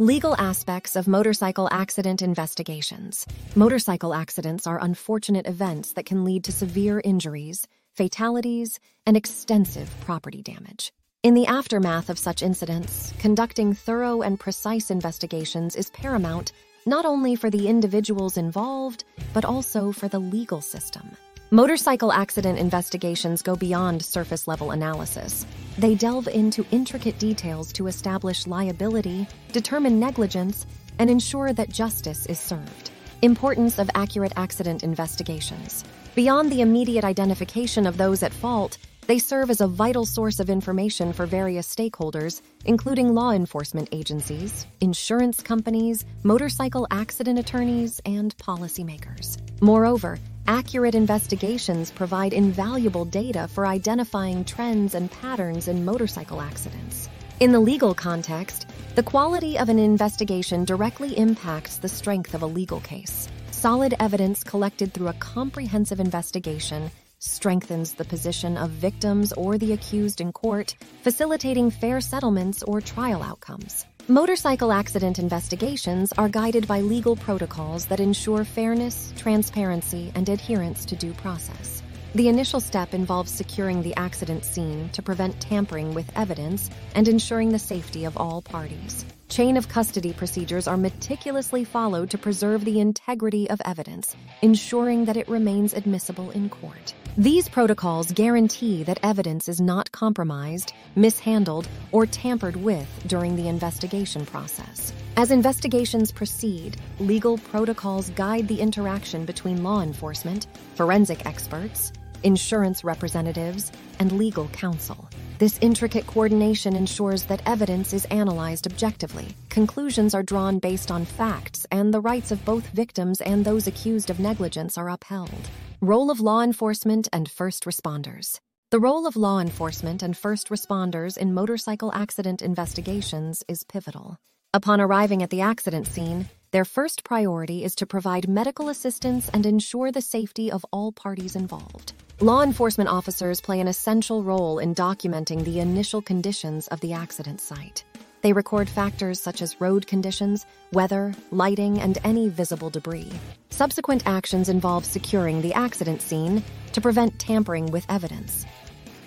Legal aspects of motorcycle accident investigations. Motorcycle accidents are unfortunate events that can lead to severe injuries, fatalities, and extensive property damage. In the aftermath of such incidents, conducting thorough and precise investigations is paramount not only for the individuals involved, but also for the legal system. Motorcycle accident investigations go beyond surface level analysis. They delve into intricate details to establish liability, determine negligence, and ensure that justice is served. Importance of accurate accident investigations. Beyond the immediate identification of those at fault, they serve as a vital source of information for various stakeholders, including law enforcement agencies, insurance companies, motorcycle accident attorneys, and policymakers. Moreover, accurate investigations provide invaluable data for identifying trends and patterns in motorcycle accidents. In the legal context, the quality of an investigation directly impacts the strength of a legal case. Solid evidence collected through a comprehensive investigation strengthens the position of victims or the accused in court, facilitating fair settlements or trial outcomes. Motorcycle accident investigations are guided by legal protocols that ensure fairness, transparency, and adherence to due process. The initial step involves securing the accident scene to prevent tampering with evidence and ensuring the safety of all parties. Chain of custody procedures are meticulously followed to preserve the integrity of evidence, ensuring that it remains admissible in court. These protocols guarantee that evidence is not compromised, mishandled, or tampered with during the investigation process. As investigations proceed, legal protocols guide the interaction between law enforcement, forensic experts, insurance representatives, and legal counsel. This intricate coordination ensures that evidence is analyzed objectively. Conclusions are drawn based on facts, and the rights of both victims and those accused of negligence are upheld. Role of law enforcement and first responders. The role of law enforcement and first responders in motorcycle accident investigations is pivotal. Upon arriving at the accident scene, their first priority is to provide medical assistance and ensure the safety of all parties involved. Law enforcement officers play an essential role in documenting the initial conditions of the accident site. They record factors such as road conditions, weather, lighting, and any visible debris. Subsequent actions involve securing the accident scene to prevent tampering with evidence.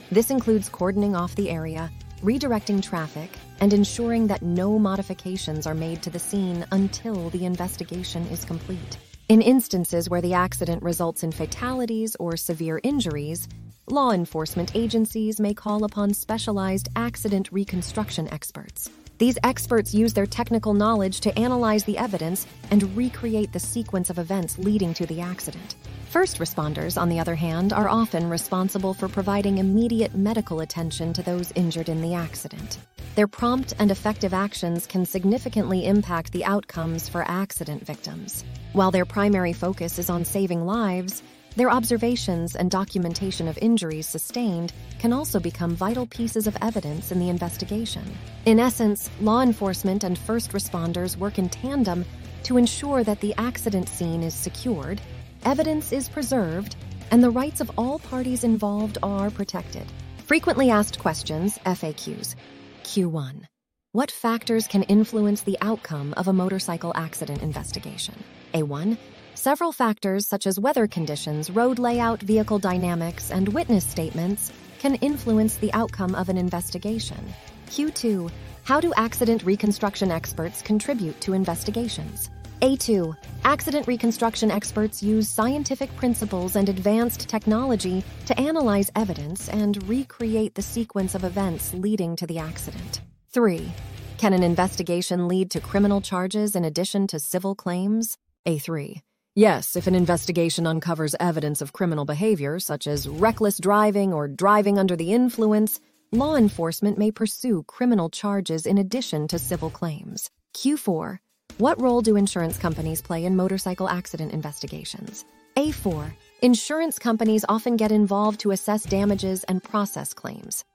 This includes cordoning off the area, redirecting traffic, and ensuring that no modifications are made to the scene until the investigation is complete. In instances where the accident results in fatalities or severe injuries, law enforcement agencies may call upon specialized accident reconstruction experts. These experts use their technical knowledge to analyze the evidence and recreate the sequence of events leading to the accident. First responders, on the other hand, are often responsible for providing immediate medical attention to those injured in the accident. Their prompt and effective actions can significantly impact the outcomes for accident victims. While their primary focus is on saving lives, their observations and documentation of injuries sustained can also become vital pieces of evidence in the investigation. In essence, law enforcement and first responders work in tandem to ensure that the accident scene is secured, evidence is preserved, and the rights of all parties involved are protected. Frequently asked questions, FAQs. Q1. What factors can influence the outcome of a motorcycle accident investigation? A1. Several factors such as weather conditions, road layout, vehicle dynamics, and witness statements can influence the outcome of an investigation. Q2. How do accident reconstruction experts contribute to investigations? A2. Accident reconstruction experts use scientific principles and advanced technology to analyze evidence and recreate the sequence of events leading to the accident. 3. Can an investigation lead to criminal charges in addition to civil claims? A3. Yes, if an investigation uncovers evidence of criminal behavior, such as reckless driving or driving under the influence, law enforcement may pursue criminal charges in addition to civil claims. Q4. What role do insurance companies play in motorcycle accident investigations? A4. Insurance companies often get involved to assess damages and process claims.